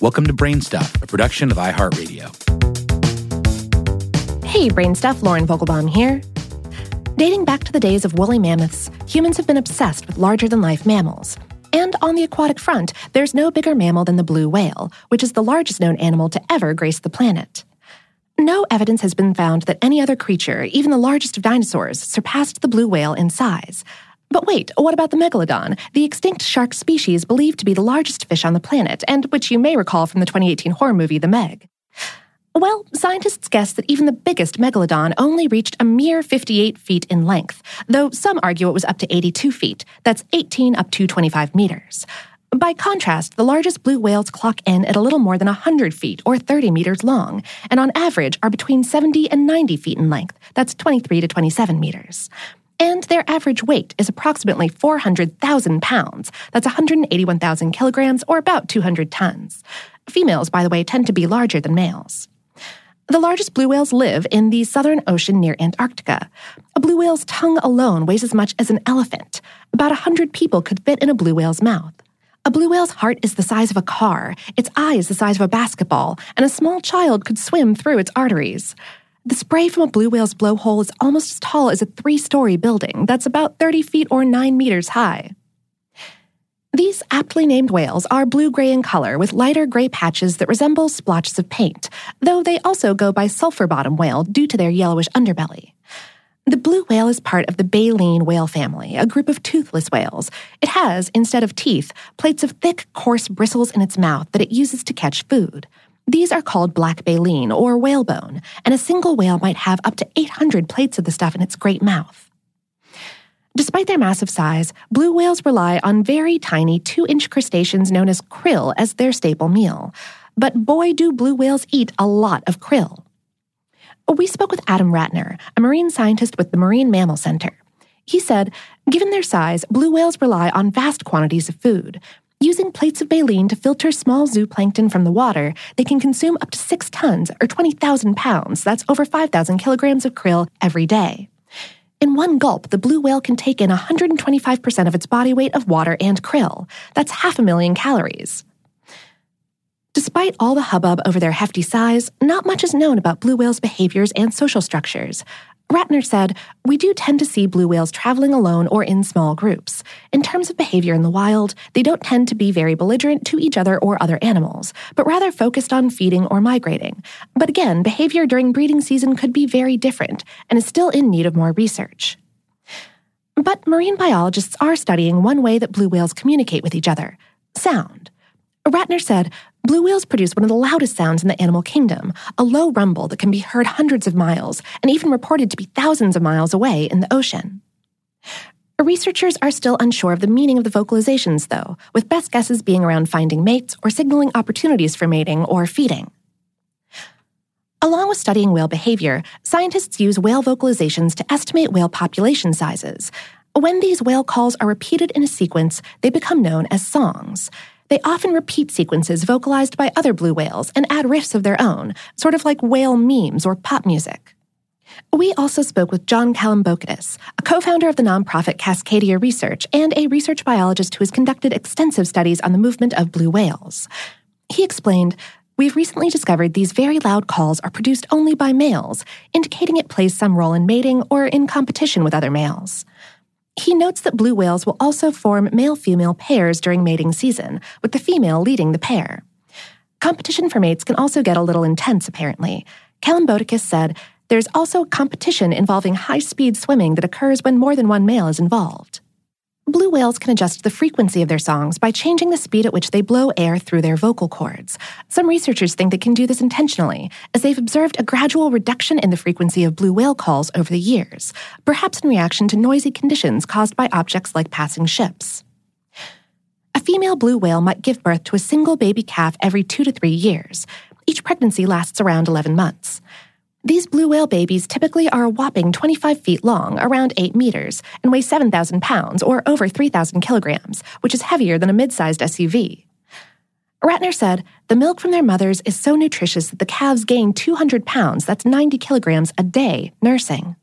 Welcome to Brainstuff, a production of iHeartRadio. Hey, Brainstuff, Lauren Vogelbaum here. Dating back to the days of woolly mammoths, humans have been obsessed with larger than life mammals. And on the aquatic front, there's no bigger mammal than the blue whale, which is the largest known animal to ever grace the planet. No evidence has been found that any other creature, even the largest of dinosaurs, surpassed the blue whale in size. But wait, what about the megalodon, the extinct shark species believed to be the largest fish on the planet, and which you may recall from the 2018 horror movie The Meg? Well, scientists guess that even the biggest megalodon only reached a mere 58 feet in length, though some argue it was up to 82 feet. That's 18 up to 25 meters. By contrast, the largest blue whales clock in at a little more than 100 feet or 30 meters long, and on average are between 70 and 90 feet in length. That's 23 to 27 meters. And their average weight is approximately 400,000 pounds. That's 181,000 kilograms or about 200 tons. Females, by the way, tend to be larger than males. The largest blue whales live in the Southern Ocean near Antarctica. A blue whale's tongue alone weighs as much as an elephant. About 100 people could fit in a blue whale's mouth. A blue whale's heart is the size of a car, its eye is the size of a basketball, and a small child could swim through its arteries. The spray from a blue whale's blowhole is almost as tall as a three story building that's about 30 feet or 9 meters high. These aptly named whales are blue gray in color with lighter gray patches that resemble splotches of paint, though they also go by sulfur bottom whale due to their yellowish underbelly. The blue whale is part of the baleen whale family, a group of toothless whales. It has, instead of teeth, plates of thick, coarse bristles in its mouth that it uses to catch food. These are called black baleen or whalebone, and a single whale might have up to 800 plates of the stuff in its great mouth. Despite their massive size, blue whales rely on very tiny two inch crustaceans known as krill as their staple meal. But boy, do blue whales eat a lot of krill. We spoke with Adam Ratner, a marine scientist with the Marine Mammal Center. He said, given their size, blue whales rely on vast quantities of food. Using plates of baleen to filter small zooplankton from the water, they can consume up to 6 tons, or 20,000 pounds, that's over 5,000 kilograms of krill every day. In one gulp, the blue whale can take in 125% of its body weight of water and krill. That's half a million calories. Despite all the hubbub over their hefty size, not much is known about blue whales' behaviors and social structures. Ratner said, We do tend to see blue whales traveling alone or in small groups. In terms of behavior in the wild, they don't tend to be very belligerent to each other or other animals, but rather focused on feeding or migrating. But again, behavior during breeding season could be very different and is still in need of more research. But marine biologists are studying one way that blue whales communicate with each other sound. Ratner said, Blue whales produce one of the loudest sounds in the animal kingdom, a low rumble that can be heard hundreds of miles and even reported to be thousands of miles away in the ocean. Researchers are still unsure of the meaning of the vocalizations, though, with best guesses being around finding mates or signaling opportunities for mating or feeding. Along with studying whale behavior, scientists use whale vocalizations to estimate whale population sizes. When these whale calls are repeated in a sequence, they become known as songs. They often repeat sequences vocalized by other blue whales and add riffs of their own, sort of like whale memes or pop music. We also spoke with John Calambokidis, a co founder of the nonprofit Cascadia Research and a research biologist who has conducted extensive studies on the movement of blue whales. He explained, We've recently discovered these very loud calls are produced only by males, indicating it plays some role in mating or in competition with other males. He notes that blue whales will also form male female pairs during mating season, with the female leading the pair. Competition for mates can also get a little intense, apparently. Calambokidis said, There's also competition involving high speed swimming that occurs when more than one male is involved. Blue whales can adjust the frequency of their songs by changing the speed at which they blow air through their vocal cords. Some researchers think they can do this intentionally, as they've observed a gradual reduction in the frequency of blue whale calls over the years, perhaps in reaction to noisy conditions caused by objects like passing ships. A female blue whale might give birth to a single baby calf every two to three years. Each pregnancy lasts around 11 months. These blue whale babies typically are a whopping 25 feet long, around 8 meters, and weigh 7,000 pounds, or over 3,000 kilograms, which is heavier than a mid sized SUV. Ratner said, The milk from their mothers is so nutritious that the calves gain 200 pounds, that's 90 kilograms, a day nursing.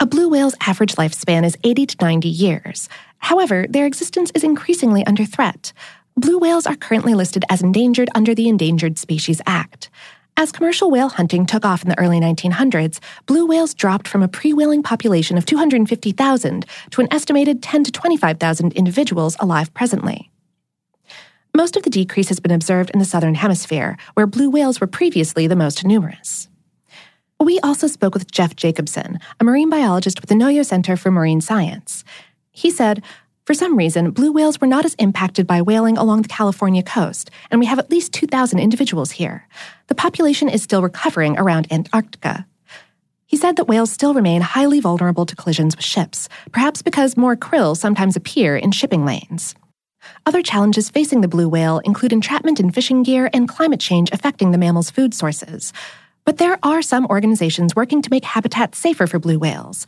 A blue whale's average lifespan is 80 to 90 years. However, their existence is increasingly under threat. Blue whales are currently listed as endangered under the Endangered Species Act. As commercial whale hunting took off in the early 1900s, blue whales dropped from a pre whaling population of 250,000 to an estimated 10 to 25,000 individuals alive presently. Most of the decrease has been observed in the southern hemisphere, where blue whales were previously the most numerous. We also spoke with Jeff Jacobson, a marine biologist with the Noyo Center for Marine Science. He said, for some reason, blue whales were not as impacted by whaling along the California coast, and we have at least 2,000 individuals here. The population is still recovering around Antarctica. He said that whales still remain highly vulnerable to collisions with ships, perhaps because more krill sometimes appear in shipping lanes. Other challenges facing the blue whale include entrapment in fishing gear and climate change affecting the mammal's food sources. But there are some organizations working to make habitats safer for blue whales.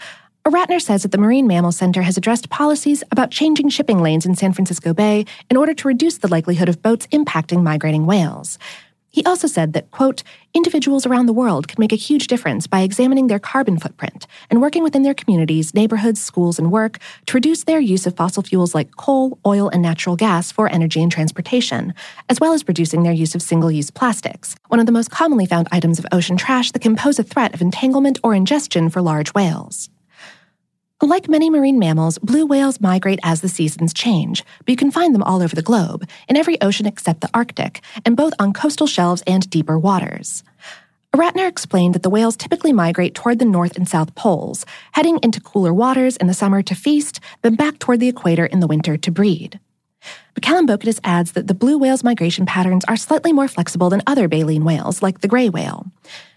Ratner says that the Marine Mammal Center has addressed policies about changing shipping lanes in San Francisco Bay in order to reduce the likelihood of boats impacting migrating whales. He also said that, quote, individuals around the world can make a huge difference by examining their carbon footprint and working within their communities, neighborhoods, schools, and work to reduce their use of fossil fuels like coal, oil, and natural gas for energy and transportation, as well as reducing their use of single use plastics, one of the most commonly found items of ocean trash that can pose a threat of entanglement or ingestion for large whales. Like many marine mammals, blue whales migrate as the seasons change, but you can find them all over the globe, in every ocean except the Arctic, and both on coastal shelves and deeper waters. Ratner explained that the whales typically migrate toward the north and south poles, heading into cooler waters in the summer to feast, then back toward the equator in the winter to breed. But adds that the blue whale's migration patterns are slightly more flexible than other baleen whales, like the gray whale.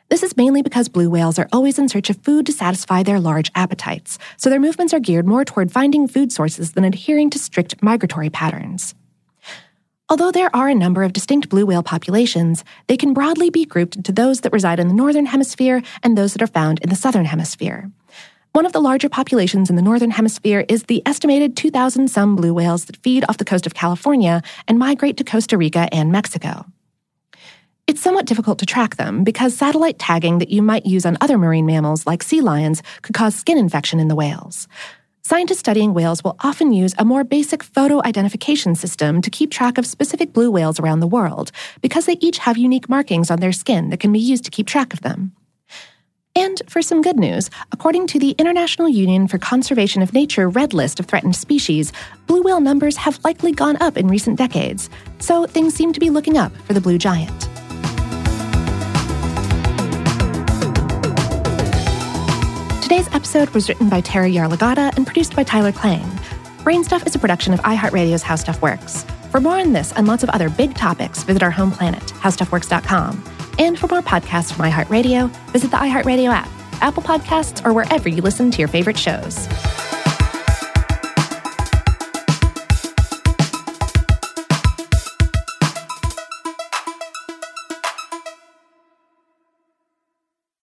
This is mainly because blue whales are always in search of food to satisfy their large appetites, so their movements are geared more toward finding food sources than adhering to strict migratory patterns. Although there are a number of distinct blue whale populations, they can broadly be grouped into those that reside in the northern hemisphere and those that are found in the southern hemisphere. One of the larger populations in the northern hemisphere is the estimated 2,000 some blue whales that feed off the coast of California and migrate to Costa Rica and Mexico. It's somewhat difficult to track them because satellite tagging that you might use on other marine mammals like sea lions could cause skin infection in the whales. Scientists studying whales will often use a more basic photo identification system to keep track of specific blue whales around the world because they each have unique markings on their skin that can be used to keep track of them. And for some good news, according to the International Union for Conservation of Nature Red List of Threatened Species, blue whale numbers have likely gone up in recent decades, so things seem to be looking up for the blue giant. Today's episode was written by Terry Yarlagadda and produced by Tyler Klang. Brainstuff is a production of iHeartRadio's How Stuff Works. For more on this and lots of other big topics, visit our home planet, howstuffworks.com. And for more podcasts from iHeartRadio, visit the iHeartRadio app, Apple Podcasts, or wherever you listen to your favorite shows.